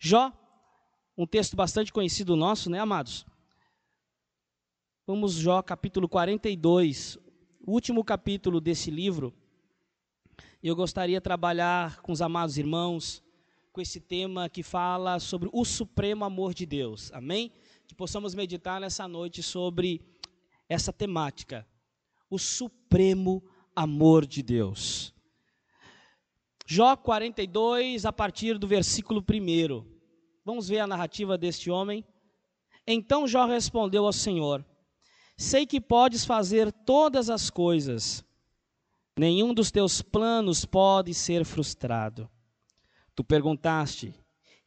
Jó, um texto bastante conhecido nosso, né, amados? Vamos Jó capítulo 42, último capítulo desse livro. Eu gostaria de trabalhar com os amados irmãos com esse tema que fala sobre o supremo amor de Deus. Amém? Que possamos meditar nessa noite sobre essa temática, o supremo amor de Deus. Jó 42, a partir do versículo 1. Vamos ver a narrativa deste homem. Então Jó respondeu ao Senhor: Sei que podes fazer todas as coisas, nenhum dos teus planos pode ser frustrado. Tu perguntaste: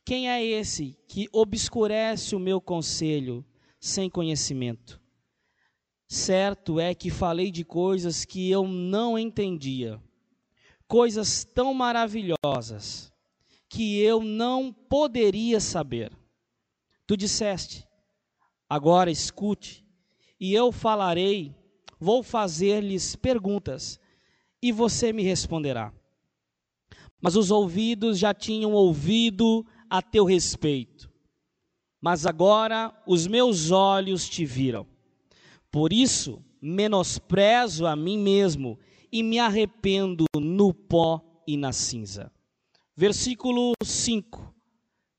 Quem é esse que obscurece o meu conselho sem conhecimento? Certo é que falei de coisas que eu não entendia coisas tão maravilhosas que eu não poderia saber. Tu disseste: Agora escute, e eu falarei, vou fazer-lhes perguntas, e você me responderá. Mas os ouvidos já tinham ouvido a teu respeito, mas agora os meus olhos te viram. Por isso, menosprezo a mim mesmo e me arrependo no pó e na cinza. Versículo 5: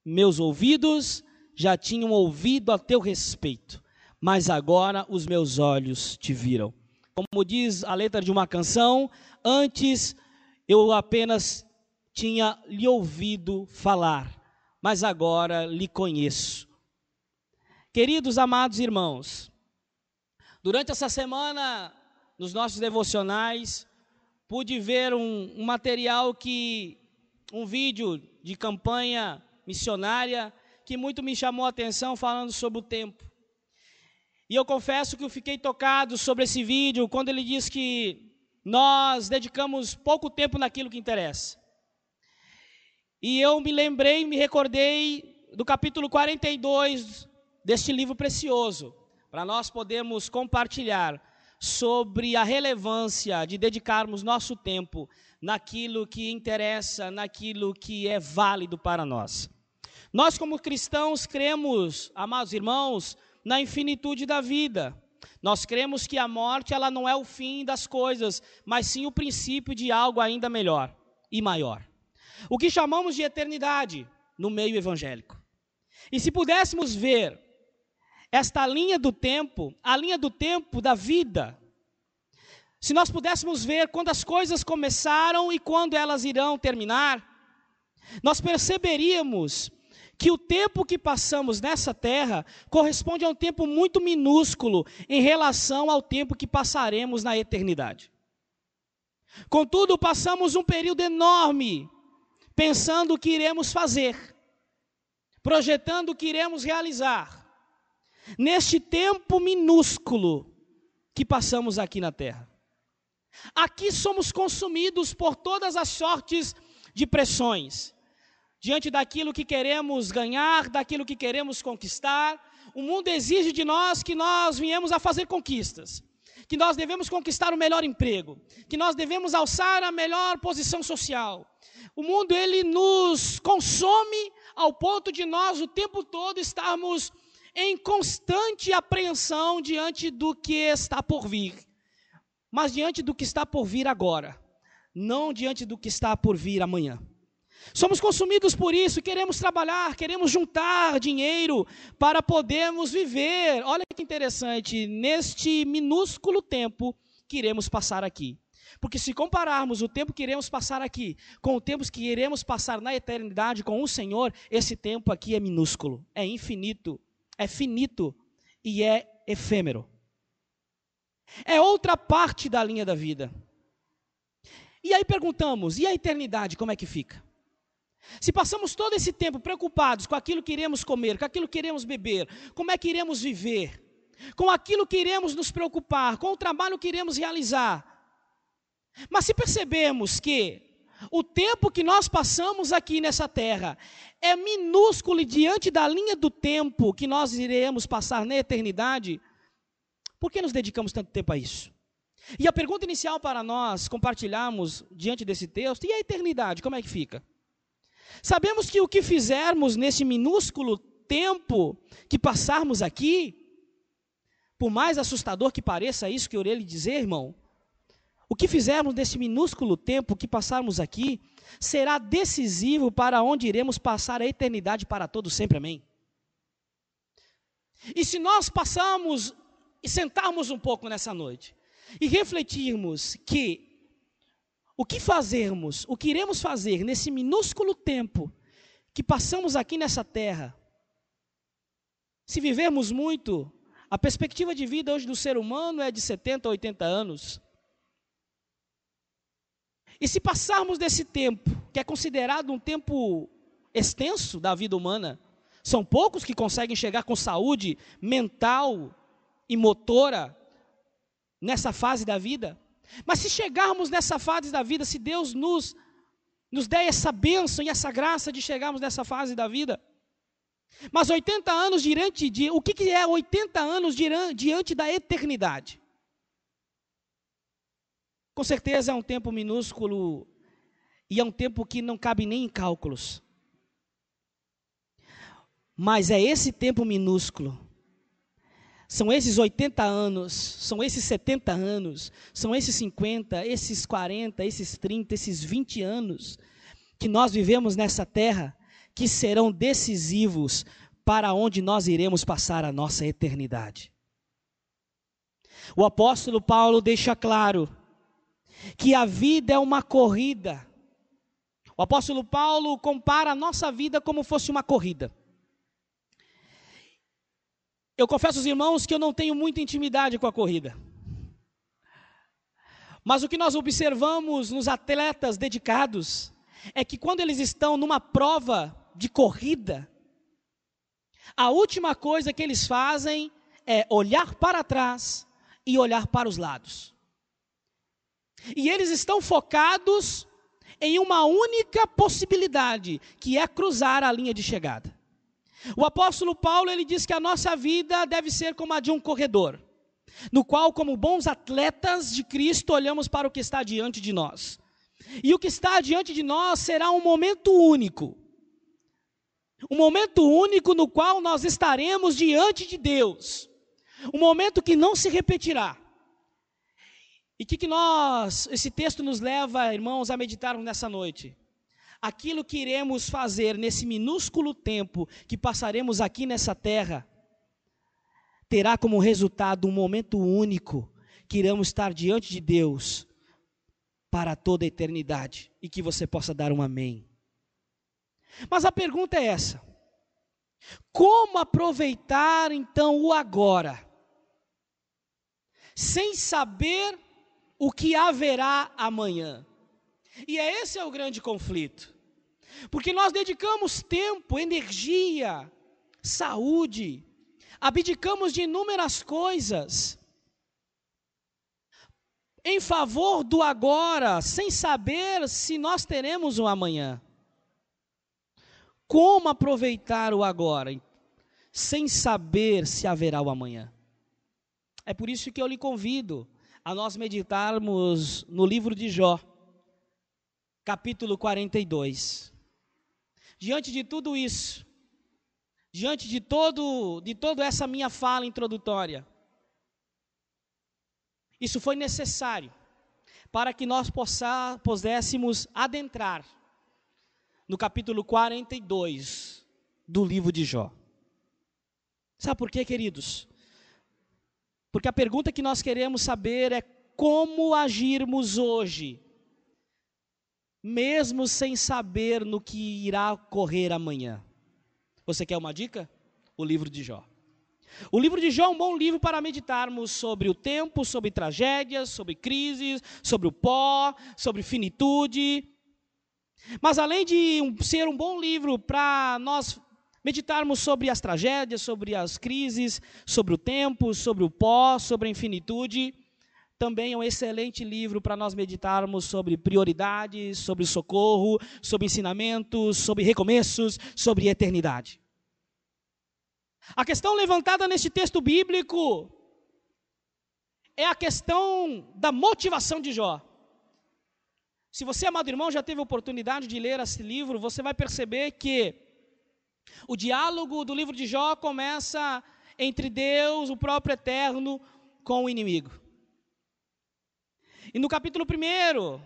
Meus ouvidos já tinham ouvido a teu respeito, mas agora os meus olhos te viram. Como diz a letra de uma canção, antes eu apenas tinha lhe ouvido falar, mas agora lhe conheço. Queridos amados irmãos, durante essa semana nos nossos devocionais, pude ver um, um material que, um vídeo de campanha missionária, que muito me chamou a atenção falando sobre o tempo. E eu confesso que eu fiquei tocado sobre esse vídeo quando ele diz que nós dedicamos pouco tempo naquilo que interessa. E eu me lembrei, me recordei do capítulo 42 deste livro precioso, para nós podermos compartilhar sobre a relevância de dedicarmos nosso tempo naquilo que interessa, naquilo que é válido para nós. Nós, como cristãos, cremos, amados irmãos, na infinitude da vida. Nós cremos que a morte ela não é o fim das coisas, mas sim o princípio de algo ainda melhor e maior. O que chamamos de eternidade no meio evangélico. E se pudéssemos ver esta linha do tempo, a linha do tempo da vida. Se nós pudéssemos ver quando as coisas começaram e quando elas irão terminar, nós perceberíamos que o tempo que passamos nessa terra corresponde a um tempo muito minúsculo em relação ao tempo que passaremos na eternidade. Contudo, passamos um período enorme pensando o que iremos fazer, projetando o que iremos realizar neste tempo minúsculo que passamos aqui na terra. Aqui somos consumidos por todas as sortes de pressões. Diante daquilo que queremos ganhar, daquilo que queremos conquistar, o mundo exige de nós que nós viemos a fazer conquistas, que nós devemos conquistar o melhor emprego, que nós devemos alçar a melhor posição social. O mundo ele nos consome ao ponto de nós o tempo todo estarmos em constante apreensão diante do que está por vir, mas diante do que está por vir agora, não diante do que está por vir amanhã. Somos consumidos por isso, queremos trabalhar, queremos juntar dinheiro para podermos viver. Olha que interessante, neste minúsculo tempo que iremos passar aqui. Porque se compararmos o tempo que iremos passar aqui com o tempo que iremos passar na eternidade com o Senhor, esse tempo aqui é minúsculo, é infinito é finito e é efêmero. É outra parte da linha da vida. E aí perguntamos: e a eternidade, como é que fica? Se passamos todo esse tempo preocupados com aquilo que iremos comer, com aquilo que iremos beber, como é que iremos viver, com aquilo que iremos nos preocupar, com o trabalho que iremos realizar. Mas se percebemos que o tempo que nós passamos aqui nessa terra é minúsculo diante da linha do tempo que nós iremos passar na eternidade. Por que nos dedicamos tanto tempo a isso? E a pergunta inicial para nós compartilharmos diante desse texto, e a eternidade, como é que fica? Sabemos que o que fizermos nesse minúsculo tempo que passarmos aqui, por mais assustador que pareça isso que eu irei lhe dizer, irmão, o que fizermos nesse minúsculo tempo que passarmos aqui, será decisivo para onde iremos passar a eternidade para todos sempre, amém? E se nós passarmos e sentarmos um pouco nessa noite e refletirmos que o que fazermos, o que iremos fazer nesse minúsculo tempo que passamos aqui nessa terra, se vivermos muito, a perspectiva de vida hoje do ser humano é de 70 a 80 anos. E se passarmos desse tempo, que é considerado um tempo extenso da vida humana, são poucos que conseguem chegar com saúde mental e motora nessa fase da vida. Mas se chegarmos nessa fase da vida, se Deus nos, nos der essa bênção e essa graça de chegarmos nessa fase da vida, mas 80 anos diante de. O que, que é 80 anos diante da eternidade? Com certeza é um tempo minúsculo e é um tempo que não cabe nem em cálculos. Mas é esse tempo minúsculo. São esses 80 anos, são esses 70 anos, são esses 50, esses 40, esses 30, esses 20 anos que nós vivemos nessa terra, que serão decisivos para onde nós iremos passar a nossa eternidade. O apóstolo Paulo deixa claro que a vida é uma corrida. O apóstolo Paulo compara a nossa vida como fosse uma corrida. Eu confesso aos irmãos que eu não tenho muita intimidade com a corrida. Mas o que nós observamos nos atletas dedicados é que quando eles estão numa prova de corrida, a última coisa que eles fazem é olhar para trás e olhar para os lados. E eles estão focados em uma única possibilidade, que é cruzar a linha de chegada. O apóstolo Paulo ele diz que a nossa vida deve ser como a de um corredor, no qual, como bons atletas de Cristo, olhamos para o que está diante de nós. E o que está diante de nós será um momento único. Um momento único no qual nós estaremos diante de Deus. Um momento que não se repetirá. E o que, que nós, esse texto nos leva, irmãos, a meditarmos nessa noite? aquilo que iremos fazer nesse minúsculo tempo que passaremos aqui nessa terra, terá como resultado um momento único que iremos estar diante de Deus para toda a eternidade e que você possa dar um amém. Mas a pergunta é essa: como aproveitar então o agora, sem saber o que haverá amanhã? E é esse é o grande conflito. Porque nós dedicamos tempo, energia, saúde, abdicamos de inúmeras coisas em favor do agora, sem saber se nós teremos um amanhã. Como aproveitar o agora, sem saber se haverá o amanhã? É por isso que eu lhe convido a nós meditarmos no livro de Jó, capítulo 42. Diante de tudo isso, diante de todo de toda essa minha fala introdutória, isso foi necessário para que nós possa, pudéssemos adentrar no capítulo 42 do livro de Jó. Sabe por quê, queridos? Porque a pergunta que nós queremos saber é como agirmos hoje mesmo sem saber no que irá ocorrer amanhã. Você quer uma dica? O livro de Jó. O livro de Jó é um bom livro para meditarmos sobre o tempo, sobre tragédias, sobre crises, sobre o pó, sobre finitude. Mas além de ser um bom livro para nós meditarmos sobre as tragédias, sobre as crises, sobre o tempo, sobre o pó, sobre a infinitude, também é um excelente livro para nós meditarmos sobre prioridades, sobre socorro, sobre ensinamentos, sobre recomeços, sobre eternidade. A questão levantada neste texto bíblico é a questão da motivação de Jó. Se você, amado irmão, já teve oportunidade de ler esse livro, você vai perceber que o diálogo do livro de Jó começa entre Deus, o próprio Eterno, com o inimigo. E no capítulo 1,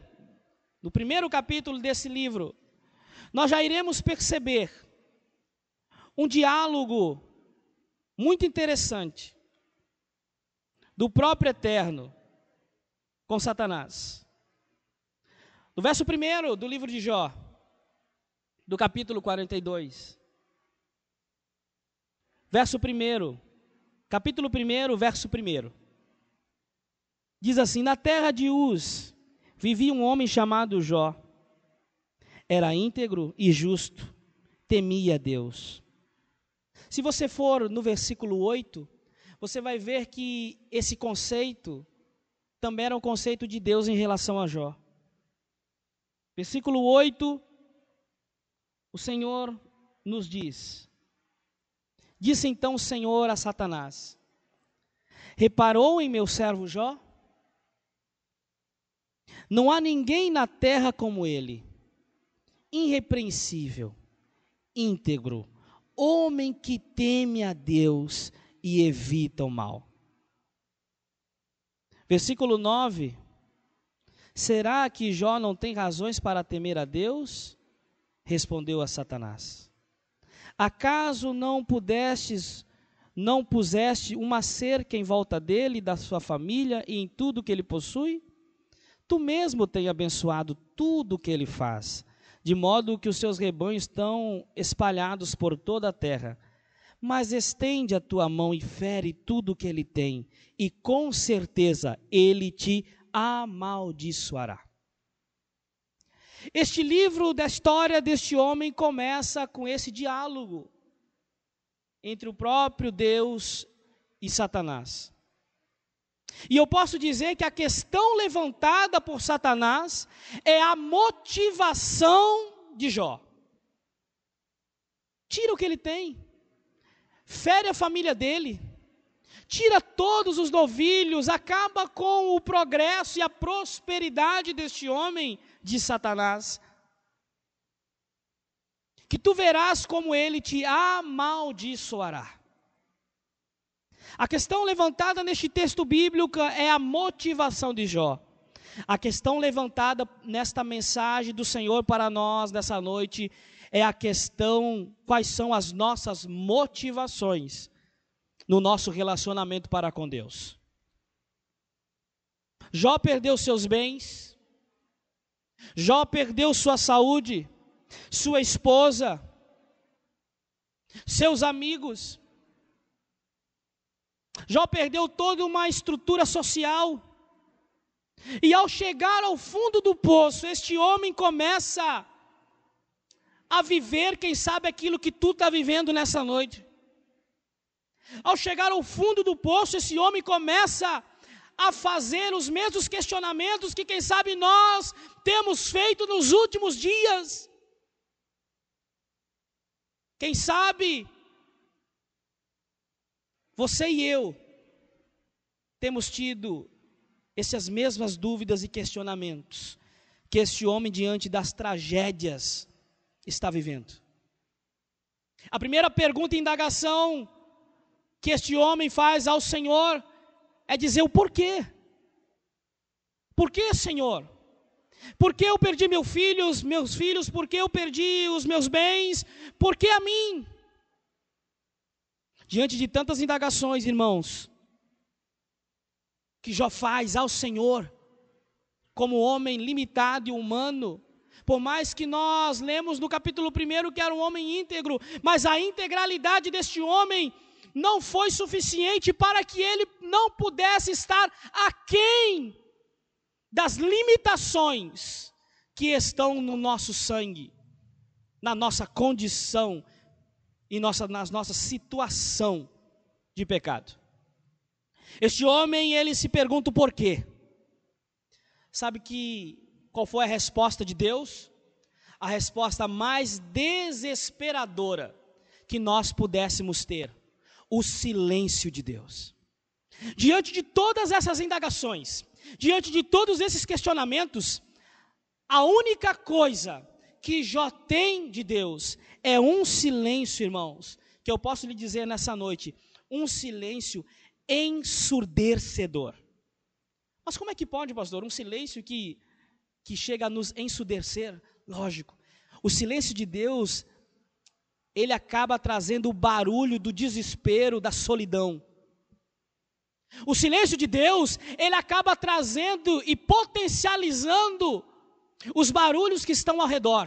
no primeiro capítulo desse livro, nós já iremos perceber um diálogo muito interessante do próprio Eterno com Satanás. No verso 1 do livro de Jó, do capítulo 42. Verso 1, capítulo 1, verso 1. Diz assim: Na terra de Uz vivia um homem chamado Jó. Era íntegro e justo, temia Deus. Se você for no versículo 8, você vai ver que esse conceito também era um conceito de Deus em relação a Jó. Versículo 8, o Senhor nos diz: Disse então o Senhor a Satanás: Reparou em meu servo Jó? Não há ninguém na terra como ele, irrepreensível, íntegro, homem que teme a Deus e evita o mal. Versículo 9: Será que Jó não tem razões para temer a Deus? Respondeu a Satanás. Acaso não pudestes, não puseste uma cerca em volta dele, da sua família e em tudo que ele possui? Tu mesmo tem abençoado tudo o que ele faz, de modo que os seus rebanhos estão espalhados por toda a terra. Mas estende a tua mão e fere tudo o que ele tem, e com certeza ele te amaldiçoará. Este livro da história deste homem começa com esse diálogo entre o próprio Deus e Satanás. E eu posso dizer que a questão levantada por Satanás é a motivação de Jó. Tira o que ele tem, fere a família dele, tira todos os novilhos, acaba com o progresso e a prosperidade deste homem de Satanás. Que tu verás como ele te amaldiçoará. A questão levantada neste texto bíblico é a motivação de Jó. A questão levantada nesta mensagem do Senhor para nós nessa noite é a questão quais são as nossas motivações no nosso relacionamento para com Deus. Jó perdeu seus bens, Jó perdeu sua saúde, sua esposa, seus amigos. Jó perdeu toda uma estrutura social. E ao chegar ao fundo do poço, este homem começa a viver, quem sabe, aquilo que tu está vivendo nessa noite. Ao chegar ao fundo do poço, esse homem começa a fazer os mesmos questionamentos que, quem sabe, nós temos feito nos últimos dias. Quem sabe, você e eu temos tido essas mesmas dúvidas e questionamentos que este homem, diante das tragédias, está vivendo. A primeira pergunta e indagação que este homem faz ao Senhor é dizer o porquê. Por que, Senhor? Por que eu perdi meu filho, os meus filhos? Por que eu perdi os meus bens? Por que a mim? Diante de tantas indagações, irmãos, que Jó faz ao Senhor, como homem limitado e humano, por mais que nós lemos no capítulo 1 que era um homem íntegro, mas a integralidade deste homem não foi suficiente para que ele não pudesse estar aquém das limitações que estão no nosso sangue, na nossa condição e nossa, na nossa situação de pecado. Este homem, ele se pergunta o porquê. Sabe que qual foi a resposta de Deus? A resposta mais desesperadora que nós pudéssemos ter o silêncio de Deus. Diante de todas essas indagações, diante de todos esses questionamentos, A única coisa que Jó tem de Deus é um silêncio, irmãos, que eu posso lhe dizer nessa noite, um silêncio ensurdecedor. Mas como é que pode, pastor, um silêncio que, que chega a nos ensurdecer? Lógico, o silêncio de Deus, ele acaba trazendo o barulho do desespero, da solidão. O silêncio de Deus, ele acaba trazendo e potencializando os barulhos que estão ao redor.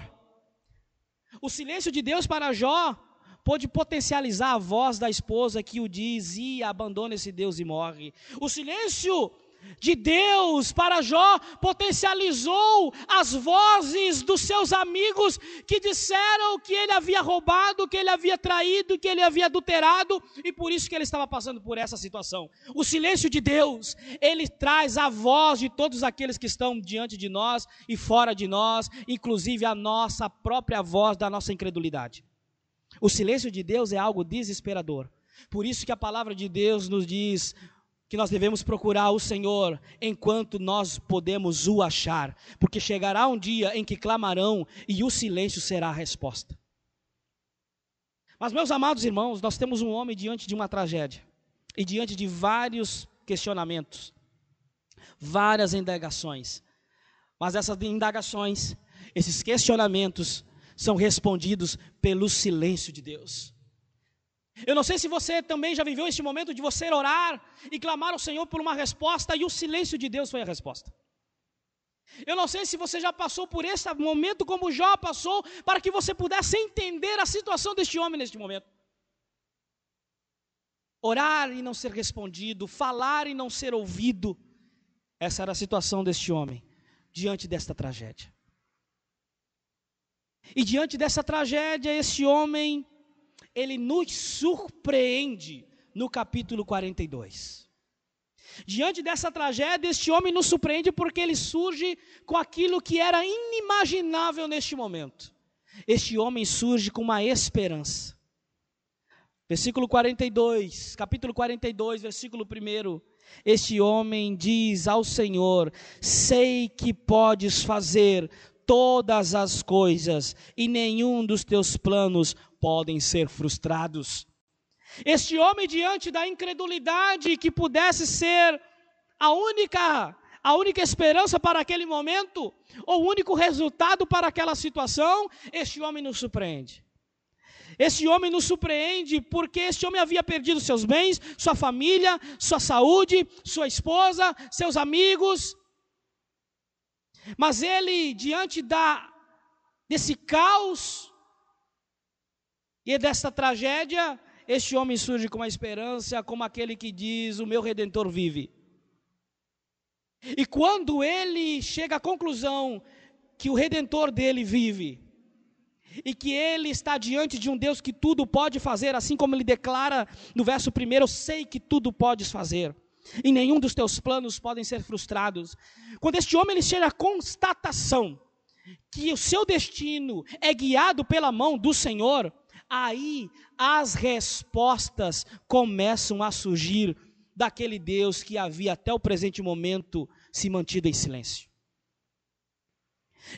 O silêncio de Deus para Jó pôde potencializar a voz da esposa que o diz: e abandona esse Deus e morre. O silêncio de Deus para Jó potencializou as vozes dos seus amigos que disseram que ele havia roubado, que ele havia traído, que ele havia adulterado e por isso que ele estava passando por essa situação. O silêncio de Deus, ele traz a voz de todos aqueles que estão diante de nós e fora de nós, inclusive a nossa própria voz da nossa incredulidade. O silêncio de Deus é algo desesperador. Por isso que a palavra de Deus nos diz: que nós devemos procurar o Senhor enquanto nós podemos o achar, porque chegará um dia em que clamarão e o silêncio será a resposta. Mas, meus amados irmãos, nós temos um homem diante de uma tragédia e diante de vários questionamentos, várias indagações. Mas essas indagações, esses questionamentos, são respondidos pelo silêncio de Deus. Eu não sei se você também já viveu este momento de você orar e clamar ao Senhor por uma resposta e o silêncio de Deus foi a resposta. Eu não sei se você já passou por esse momento como Jó passou, para que você pudesse entender a situação deste homem neste momento. Orar e não ser respondido, falar e não ser ouvido. Essa era a situação deste homem diante desta tragédia. E diante dessa tragédia, este homem ele nos surpreende no capítulo 42. Diante dessa tragédia, este homem nos surpreende porque ele surge com aquilo que era inimaginável neste momento. Este homem surge com uma esperança. Versículo 42, capítulo 42, versículo 1. Este homem diz ao Senhor: Sei que podes fazer todas as coisas, e nenhum dos teus planos podem ser frustrados. Este homem, diante da incredulidade que pudesse ser a única, a única esperança para aquele momento, ou o único resultado para aquela situação, este homem nos surpreende. Este homem nos surpreende porque este homem havia perdido seus bens, sua família, sua saúde, sua esposa, seus amigos. Mas ele, diante da, desse caos, e desta tragédia, este homem surge com uma esperança, como aquele que diz: O meu redentor vive. E quando ele chega à conclusão que o redentor dele vive, e que ele está diante de um Deus que tudo pode fazer, assim como ele declara no verso primeiro: Eu sei que tudo podes fazer, e nenhum dos teus planos podem ser frustrados. Quando este homem ele chega à constatação que o seu destino é guiado pela mão do Senhor, aí as respostas começam a surgir daquele Deus que havia até o presente momento se mantido em silêncio.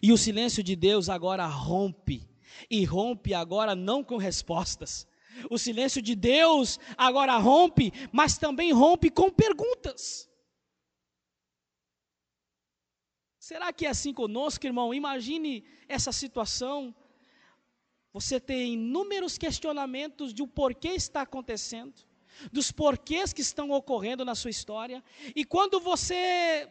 E o silêncio de Deus agora rompe, e rompe agora não com respostas. O silêncio de Deus agora rompe, mas também rompe com perguntas. Será que é assim conosco, irmão? Imagine essa situação você tem inúmeros questionamentos de o porquê está acontecendo, dos porquês que estão ocorrendo na sua história, e quando você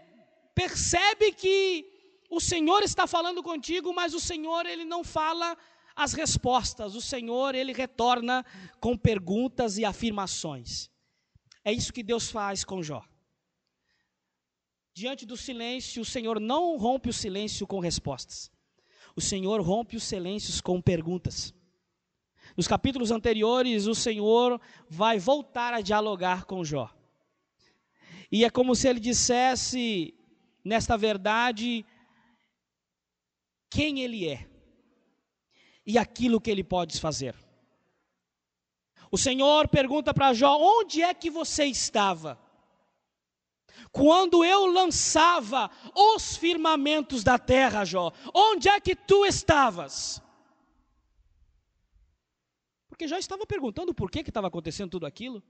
percebe que o Senhor está falando contigo, mas o Senhor ele não fala as respostas, o Senhor ele retorna com perguntas e afirmações. É isso que Deus faz com Jó. Diante do silêncio, o Senhor não rompe o silêncio com respostas o Senhor rompe os silêncios com perguntas. Nos capítulos anteriores, o Senhor vai voltar a dialogar com Jó. E é como se ele dissesse, nesta verdade, quem ele é e aquilo que ele pode fazer. O Senhor pergunta para Jó: onde é que você estava? Quando eu lançava os firmamentos da terra, Jó, onde é que tu estavas? Porque Jó estava perguntando por que estava acontecendo tudo aquilo,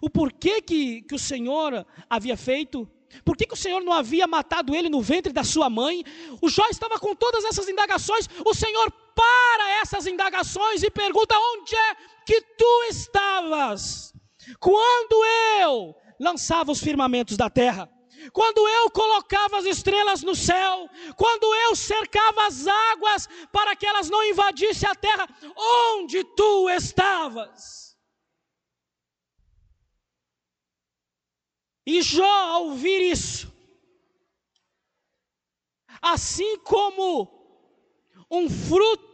o porquê que, que o Senhor havia feito, por que, que o Senhor não havia matado ele no ventre da sua mãe? O Jó estava com todas essas indagações, o Senhor para essas indagações e pergunta: onde é que tu estavas? Quando eu lançava os firmamentos da terra, quando eu colocava as estrelas no céu, quando eu cercava as águas para que elas não invadissem a terra, onde tu estavas? E Jó, ao ouvir isso, assim como um fruto,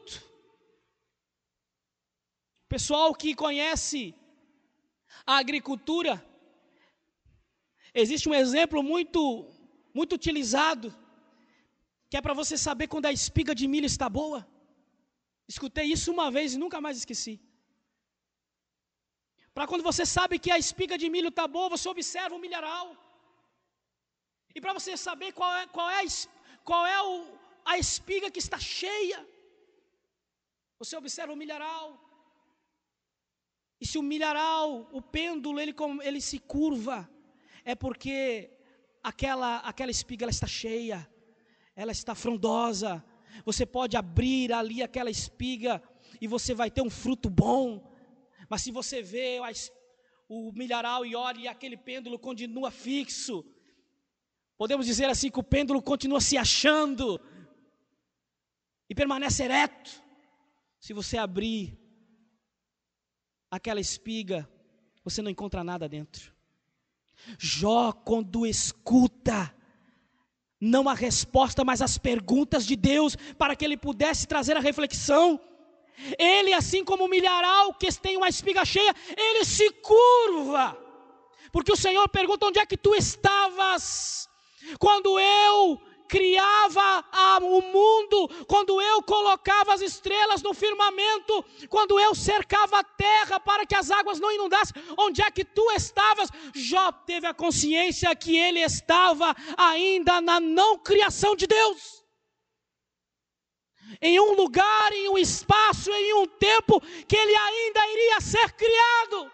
pessoal que conhece a agricultura, existe um exemplo muito, muito utilizado, que é para você saber quando a espiga de milho está boa. Escutei isso uma vez e nunca mais esqueci. Para quando você sabe que a espiga de milho está boa, você observa o milharal. E para você saber qual é, qual é, a, qual é o, a espiga que está cheia, você observa o milharal. E se o milharal, o pêndulo, ele, ele se curva, é porque aquela, aquela espiga ela está cheia, ela está frondosa. Você pode abrir ali aquela espiga e você vai ter um fruto bom. Mas se você vê o milharal e olha e aquele pêndulo continua fixo, podemos dizer assim que o pêndulo continua se achando e permanece ereto. Se você abrir aquela espiga, você não encontra nada dentro. Jó, quando escuta, não a resposta, mas as perguntas de Deus, para que ele pudesse trazer a reflexão. Ele, assim como o milharal que tem uma espiga cheia, ele se curva, porque o Senhor pergunta: onde é que tu estavas? Quando eu criava a, o mundo, quando eu colocava as estrelas no firmamento, quando eu cercava a terra para que as águas não inundassem, onde é que tu estavas? Jó teve a consciência que ele estava ainda na não criação de Deus. Em um lugar, em um espaço, em um tempo que ele ainda iria ser criado.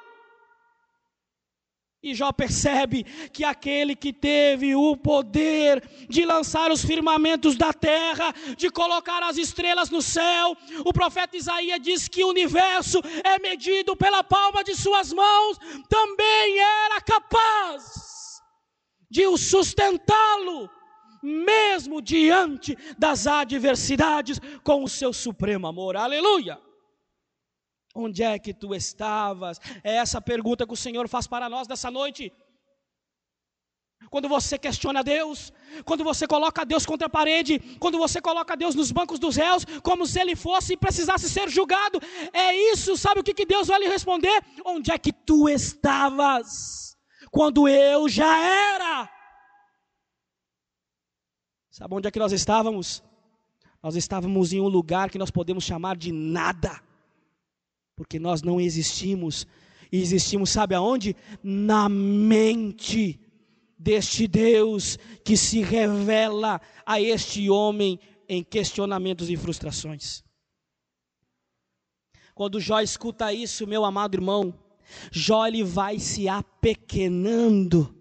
E Jó percebe que aquele que teve o poder de lançar os firmamentos da terra, de colocar as estrelas no céu, o profeta Isaías diz que o universo é medido pela palma de suas mãos, também era capaz de o sustentá-lo, mesmo diante das adversidades, com o seu supremo amor. Aleluia! Onde é que tu estavas? É essa pergunta que o Senhor faz para nós nessa noite. Quando você questiona Deus, quando você coloca Deus contra a parede, quando você coloca Deus nos bancos dos réus, como se ele fosse e precisasse ser julgado, é isso, sabe o que, que Deus vai lhe responder? Onde é que tu estavas? Quando eu já era. Sabe onde é que nós estávamos? Nós estávamos em um lugar que nós podemos chamar de nada porque nós não existimos. E existimos, sabe aonde? Na mente deste Deus que se revela a este homem em questionamentos e frustrações. Quando Jó escuta isso, meu amado irmão, Jó ele vai se apequenando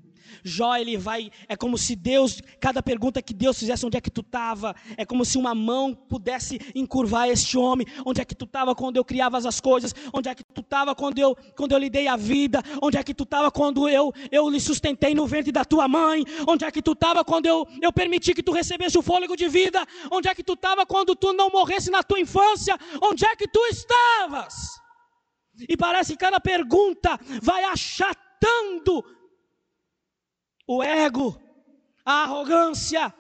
Jó ele vai, é como se Deus, cada pergunta que Deus fizesse, onde é que tu estava? É como se uma mão pudesse encurvar este homem. Onde é que tu estava quando eu criava as coisas? Onde é que tu estava quando eu, quando eu lhe dei a vida? Onde é que tu estava quando eu, eu lhe sustentei no ventre da tua mãe? Onde é que tu estava quando eu, eu permiti que tu recebesse o fôlego de vida? Onde é que tu estava quando tu não morresse na tua infância? Onde é que tu estavas? E parece que cada pergunta vai achatando o ego, a arrogância,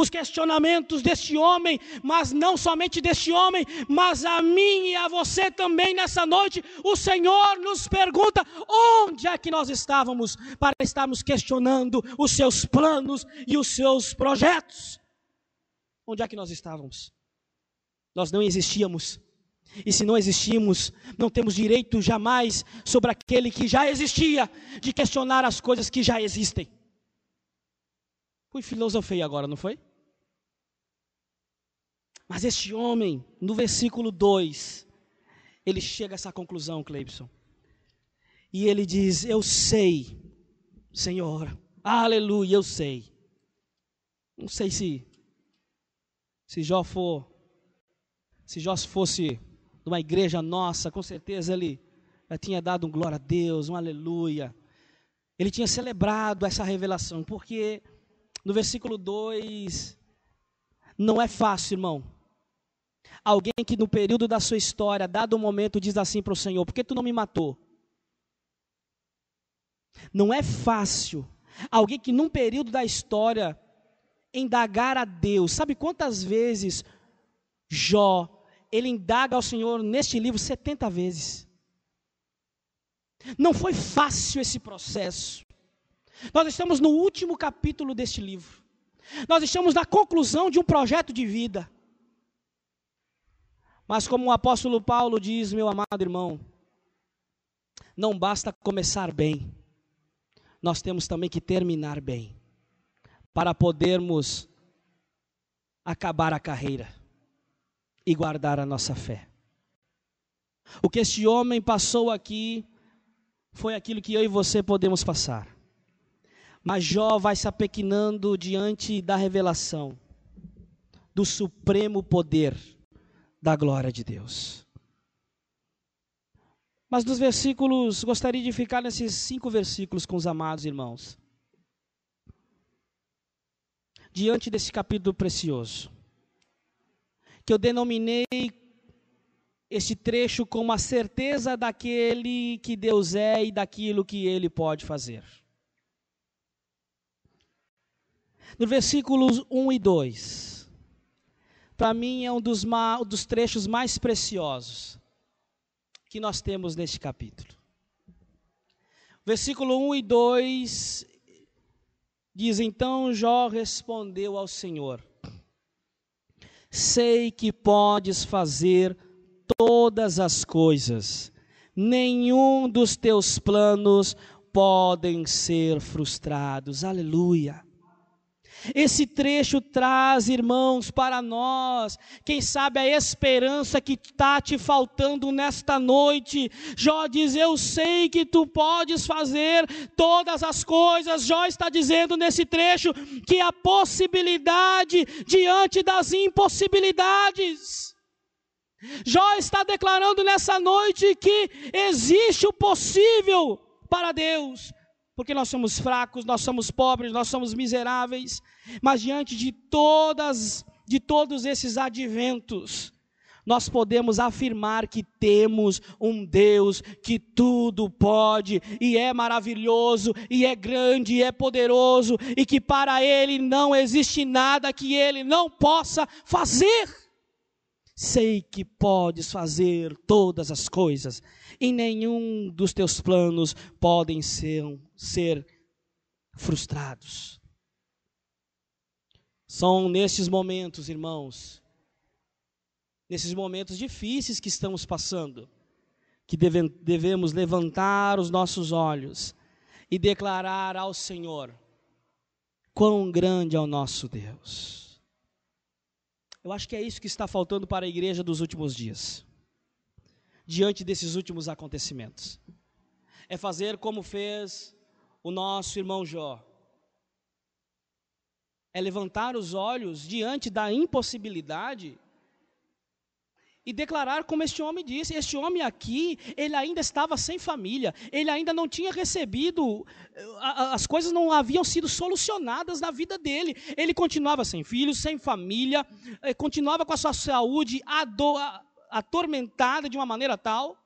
os questionamentos deste homem, mas não somente deste homem, mas a mim e a você também nessa noite, o Senhor nos pergunta: onde é que nós estávamos para estarmos questionando os seus planos e os seus projetos? Onde é que nós estávamos? Nós não existíamos. E se não existimos, não temos direito jamais sobre aquele que já existia de questionar as coisas que já existem. Fui filosofei agora, não foi? Mas este homem, no versículo 2, ele chega a essa conclusão, Cleibson. E ele diz: Eu sei, Senhor, aleluia, eu sei. Não sei se, se Jó for, se Jó fosse numa igreja nossa, com certeza ele já tinha dado um glória a Deus, um aleluia. Ele tinha celebrado essa revelação, porque no versículo 2, não é fácil, irmão. Alguém que no período da sua história, dado o um momento, diz assim para o Senhor: Por que tu não me matou? Não é fácil. Alguém que num período da história indagar a Deus. Sabe quantas vezes Jó, ele indaga ao Senhor neste livro 70 vezes. Não foi fácil esse processo. Nós estamos no último capítulo deste livro. Nós estamos na conclusão de um projeto de vida. Mas como o apóstolo Paulo diz, meu amado irmão, não basta começar bem, nós temos também que terminar bem, para podermos acabar a carreira e guardar a nossa fé. O que este homem passou aqui foi aquilo que eu e você podemos passar. Mas Jó vai se apequinando diante da revelação do supremo poder da glória de Deus. Mas nos versículos, gostaria de ficar nesses cinco versículos com os amados irmãos. Diante desse capítulo precioso, que eu denominei esse trecho como a certeza daquele que Deus é e daquilo que ele pode fazer. No versículos 1 e 2, para mim é um dos, dos trechos mais preciosos que nós temos neste capítulo. Versículo 1 e 2 diz: Então Jó respondeu ao Senhor: Sei que podes fazer todas as coisas, nenhum dos teus planos podem ser frustrados. Aleluia. Esse trecho traz, irmãos, para nós, quem sabe a esperança que está te faltando nesta noite. Jó diz: Eu sei que tu podes fazer todas as coisas. Jó está dizendo nesse trecho que a possibilidade diante das impossibilidades. Jó está declarando nessa noite que existe o possível para Deus porque nós somos fracos, nós somos pobres, nós somos miseráveis, mas diante de todas de todos esses adventos, nós podemos afirmar que temos um Deus que tudo pode, e é maravilhoso, e é grande, e é poderoso, e que para Ele não existe nada que Ele não possa fazer. Sei que podes fazer todas as coisas, e nenhum dos teus planos podem ser, ser frustrados. São nesses momentos, irmãos, nesses momentos difíceis que estamos passando, que deve, devemos levantar os nossos olhos e declarar ao Senhor: quão grande é o nosso Deus. Eu acho que é isso que está faltando para a igreja dos últimos dias, diante desses últimos acontecimentos. É fazer como fez o nosso irmão Jó. É levantar os olhos diante da impossibilidade e declarar como este homem disse: este homem aqui, ele ainda estava sem família, ele ainda não tinha recebido, as coisas não haviam sido solucionadas na vida dele. Ele continuava sem filhos, sem família, eh, continuava com a sua saúde atormentada de uma maneira tal.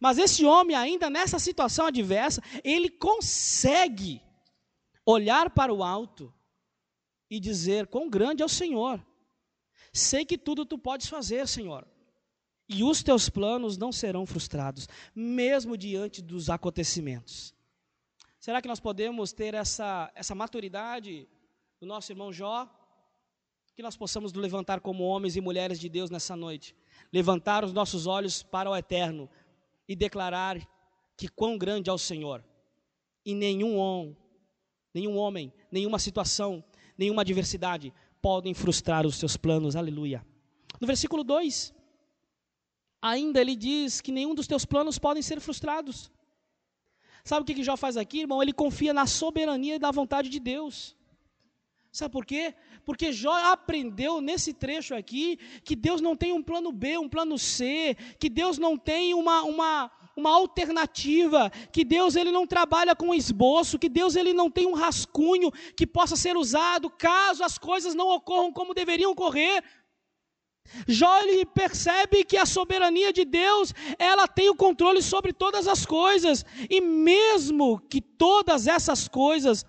Mas esse homem, ainda nessa situação adversa, ele consegue olhar para o alto e dizer: Quão grande é o Senhor! Sei que tudo tu podes fazer, Senhor. E os teus planos não serão frustrados, mesmo diante dos acontecimentos. Será que nós podemos ter essa, essa maturidade do nosso irmão Jó? Que nós possamos levantar como homens e mulheres de Deus nessa noite. Levantar os nossos olhos para o eterno e declarar que quão grande é o Senhor. E nenhum homem, nenhum homem, nenhuma situação, nenhuma adversidade podem frustrar os seus planos. Aleluia. No versículo 2, ainda ele diz que nenhum dos teus planos podem ser frustrados. Sabe o que, que Jó faz aqui, irmão? Ele confia na soberania e na vontade de Deus. Sabe por quê? Porque Jó aprendeu nesse trecho aqui que Deus não tem um plano B, um plano C, que Deus não tem uma, uma, uma alternativa, que Deus ele não trabalha com esboço, que Deus ele não tem um rascunho que possa ser usado caso as coisas não ocorram como deveriam ocorrer. Jó ele percebe que a soberania de Deus, ela tem o controle sobre todas as coisas, e mesmo que todas essas coisas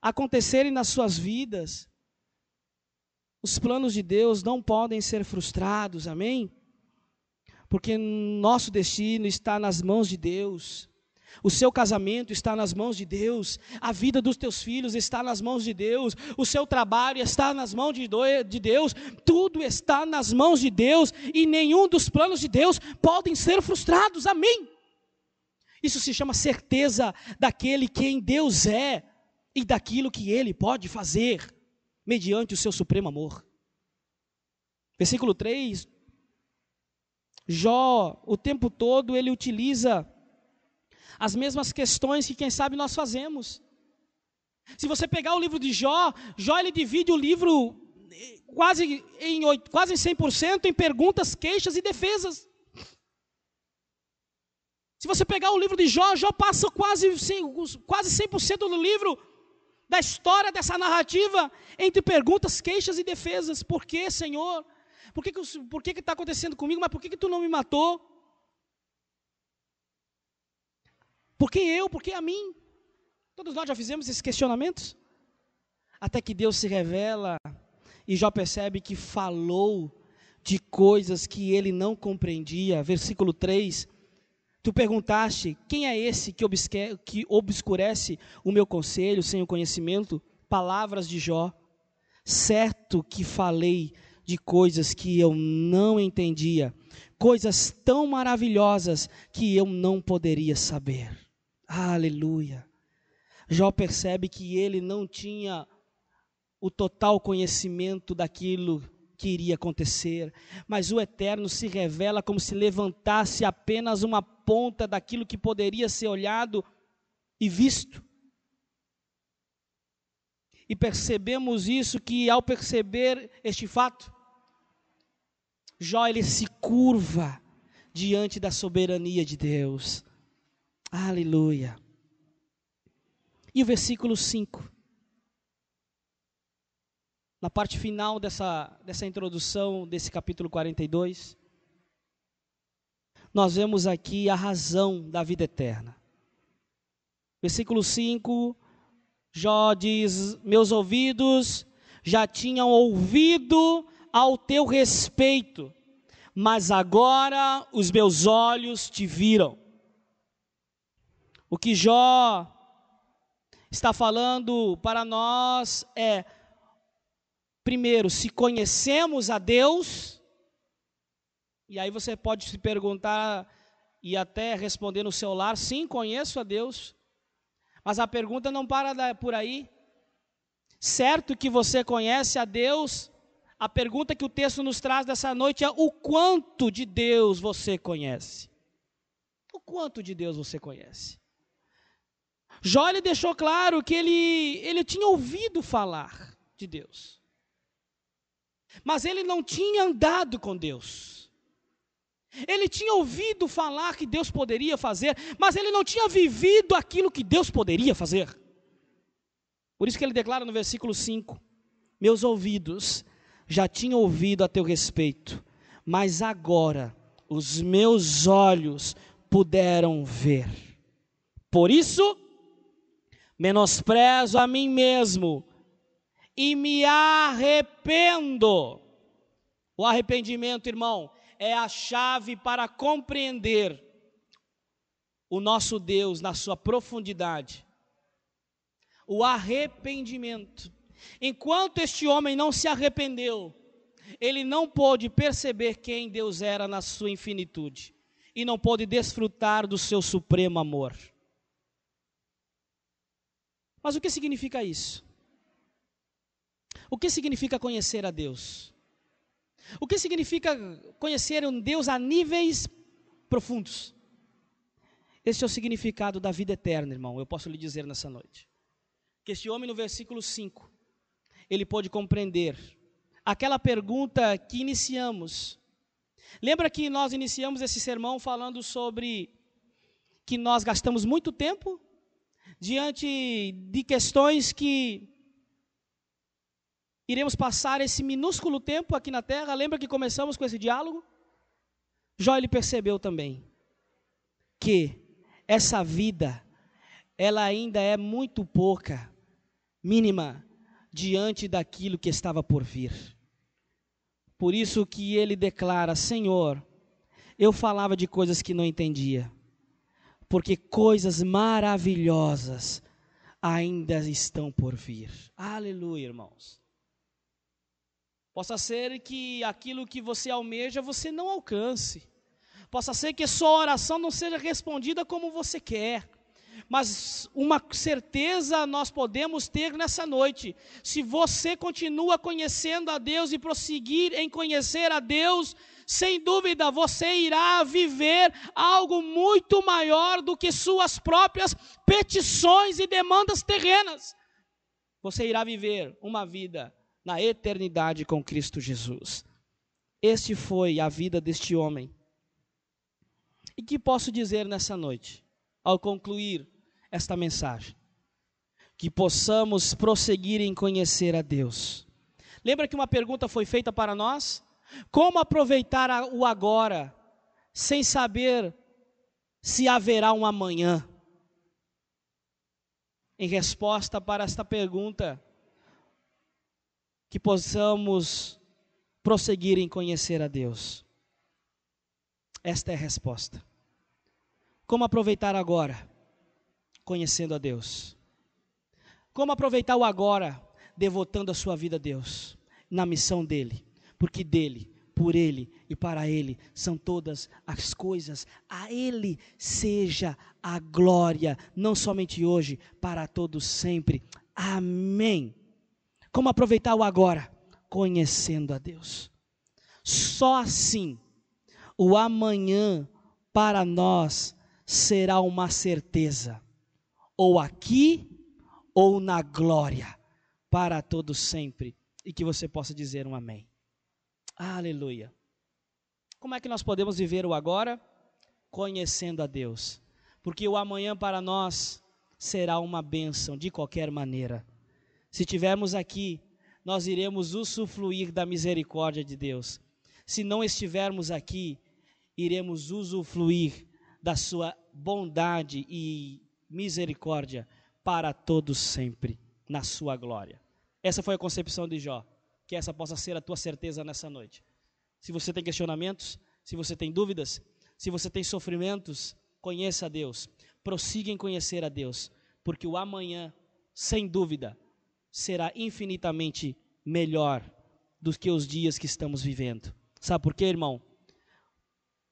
acontecerem nas suas vidas, os planos de Deus não podem ser frustrados, amém? Porque nosso destino está nas mãos de Deus. O seu casamento está nas mãos de Deus, a vida dos teus filhos está nas mãos de Deus, o seu trabalho está nas mãos de, Deus, tudo está nas mãos de Deus e nenhum dos planos de Deus podem ser frustrados, amém? Isso se chama certeza daquele quem Deus é e daquilo que ele pode fazer, mediante o seu supremo amor. Versículo 3 Jó, o tempo todo, ele utiliza as mesmas questões que, quem sabe, nós fazemos. Se você pegar o livro de Jó, Jó ele divide o livro eh, quase em, quase em 100% em perguntas, queixas e defesas. Se você pegar o livro de Jó, Jó passa quase, quase 100% do livro, da história dessa narrativa, entre perguntas, queixas e defesas. Por que, Senhor? Por que está que, por que que tá acontecendo comigo? Mas por que, que tu não me matou? Por que eu? Por que a mim? Todos nós já fizemos esses questionamentos. Até que Deus se revela e Jó percebe que falou de coisas que ele não compreendia. Versículo 3. Tu perguntaste: quem é esse que, que obscurece o meu conselho sem o conhecimento? Palavras de Jó. Certo que falei de coisas que eu não entendia, coisas tão maravilhosas que eu não poderia saber. Aleluia. Jó percebe que ele não tinha o total conhecimento daquilo que iria acontecer, mas o Eterno se revela como se levantasse apenas uma ponta daquilo que poderia ser olhado e visto. E percebemos isso que ao perceber este fato, Jó ele se curva diante da soberania de Deus. Aleluia. E o versículo 5. Na parte final dessa, dessa introdução desse capítulo 42, nós vemos aqui a razão da vida eterna. Versículo 5, Jó diz: Meus ouvidos já tinham ouvido ao teu respeito, mas agora os meus olhos te viram. O que Jó está falando para nós é: primeiro, se conhecemos a Deus, e aí você pode se perguntar e até responder no seu lar: sim, conheço a Deus, mas a pergunta não para por aí. Certo que você conhece a Deus, a pergunta que o texto nos traz dessa noite é: o quanto de Deus você conhece? O quanto de Deus você conhece? Jó ele deixou claro que ele, ele tinha ouvido falar de Deus, mas ele não tinha andado com Deus. Ele tinha ouvido falar que Deus poderia fazer, mas ele não tinha vivido aquilo que Deus poderia fazer. Por isso que ele declara no versículo 5: Meus ouvidos já tinha ouvido a teu respeito, mas agora os meus olhos puderam ver. Por isso, menosprezo a mim mesmo e me arrependo. O arrependimento, irmão, é a chave para compreender o nosso Deus na sua profundidade. O arrependimento Enquanto este homem não se arrependeu, ele não pôde perceber quem Deus era na sua infinitude e não pôde desfrutar do seu supremo amor. Mas o que significa isso? O que significa conhecer a Deus? O que significa conhecer um Deus a níveis profundos? Esse é o significado da vida eterna, irmão. Eu posso lhe dizer nessa noite. Que este homem, no versículo 5, ele pôde compreender aquela pergunta que iniciamos. Lembra que nós iniciamos esse sermão falando sobre que nós gastamos muito tempo diante de questões que iremos passar esse minúsculo tempo aqui na terra. Lembra que começamos com esse diálogo? Jó ele percebeu também que essa vida ela ainda é muito pouca, mínima diante daquilo que estava por vir. Por isso que ele declara: Senhor, eu falava de coisas que não entendia, porque coisas maravilhosas ainda estão por vir. Aleluia, irmãos. Possa ser que aquilo que você almeja você não alcance. Possa ser que sua oração não seja respondida como você quer. Mas uma certeza nós podemos ter nessa noite: se você continua conhecendo a Deus e prosseguir em conhecer a Deus, sem dúvida você irá viver algo muito maior do que suas próprias petições e demandas terrenas. Você irá viver uma vida na eternidade com Cristo Jesus. Este foi a vida deste homem. E que posso dizer nessa noite, ao concluir esta mensagem? Que possamos prosseguir em conhecer a Deus. Lembra que uma pergunta foi feita para nós? Como aproveitar o agora sem saber se haverá um amanhã? Em resposta para esta pergunta, que possamos prosseguir em conhecer a Deus. Esta é a resposta. Como aproveitar agora, conhecendo a Deus? Como aproveitar o agora, devotando a sua vida a Deus, na missão dEle, porque dEle, por Ele e para Ele são todas as coisas. A Ele seja a glória, não somente hoje, para todos sempre. Amém. Como aproveitar o agora? Conhecendo a Deus. Só assim o amanhã para nós será uma certeza, ou aqui ou na glória, para todos sempre, e que você possa dizer um amém. Aleluia. Como é que nós podemos viver o agora? Conhecendo a Deus, porque o amanhã para nós será uma bênção de qualquer maneira. Se tivermos aqui, nós iremos usufruir da misericórdia de Deus. Se não estivermos aqui, iremos usufruir da sua bondade e misericórdia para todos sempre, na sua glória. Essa foi a concepção de Jó. Que essa possa ser a tua certeza nessa noite. Se você tem questionamentos, se você tem dúvidas, se você tem sofrimentos, conheça a Deus. Prossiga em conhecer a Deus, porque o amanhã, sem dúvida, será infinitamente melhor do que os dias que estamos vivendo. Sabe por quê, irmão?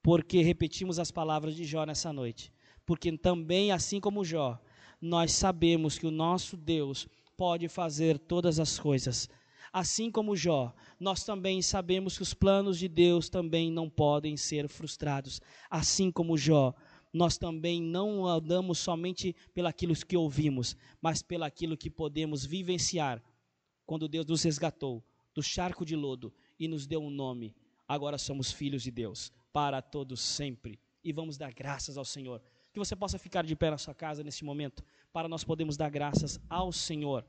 Porque repetimos as palavras de Jó nessa noite. Porque também, assim como Jó, nós sabemos que o nosso Deus pode fazer todas as coisas. Assim como Jó, nós também sabemos que os planos de Deus também não podem ser frustrados. Assim como Jó, nós também não andamos somente pelaquilo que ouvimos, mas pelaquilo que podemos vivenciar. Quando Deus nos resgatou do charco de lodo e nos deu um nome, agora somos filhos de Deus para todos sempre. E vamos dar graças ao Senhor. Que você possa ficar de pé na sua casa nesse momento, para nós podermos dar graças ao Senhor.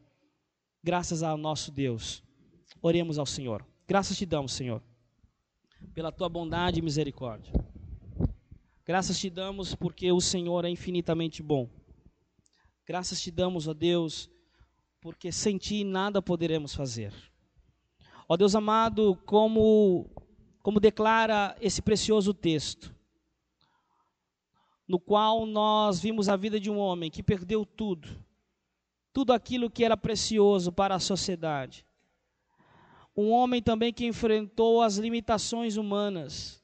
Graças ao nosso Deus. Oremos ao Senhor. Graças te damos, Senhor, pela tua bondade e misericórdia. Graças te damos porque o Senhor é infinitamente bom. Graças te damos, ó Deus, porque sem ti nada poderemos fazer. Ó Deus amado, como como declara esse precioso texto, no qual nós vimos a vida de um homem que perdeu tudo, tudo aquilo que era precioso para a sociedade. Um homem também que enfrentou as limitações humanas,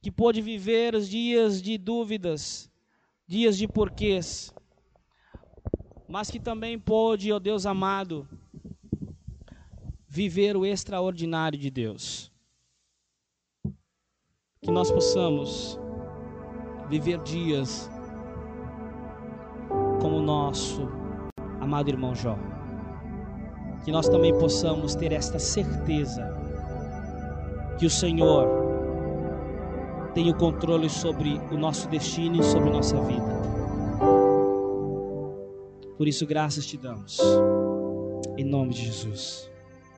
que pôde viver os dias de dúvidas, dias de porquês. mas que também pôde, ó Deus amado, viver o extraordinário de Deus. Que nós possamos viver dias como o nosso amado irmão Jó. Que nós também possamos ter esta certeza que o Senhor tem o controle sobre o nosso destino e sobre nossa vida. Por isso, graças te damos. Em nome de Jesus.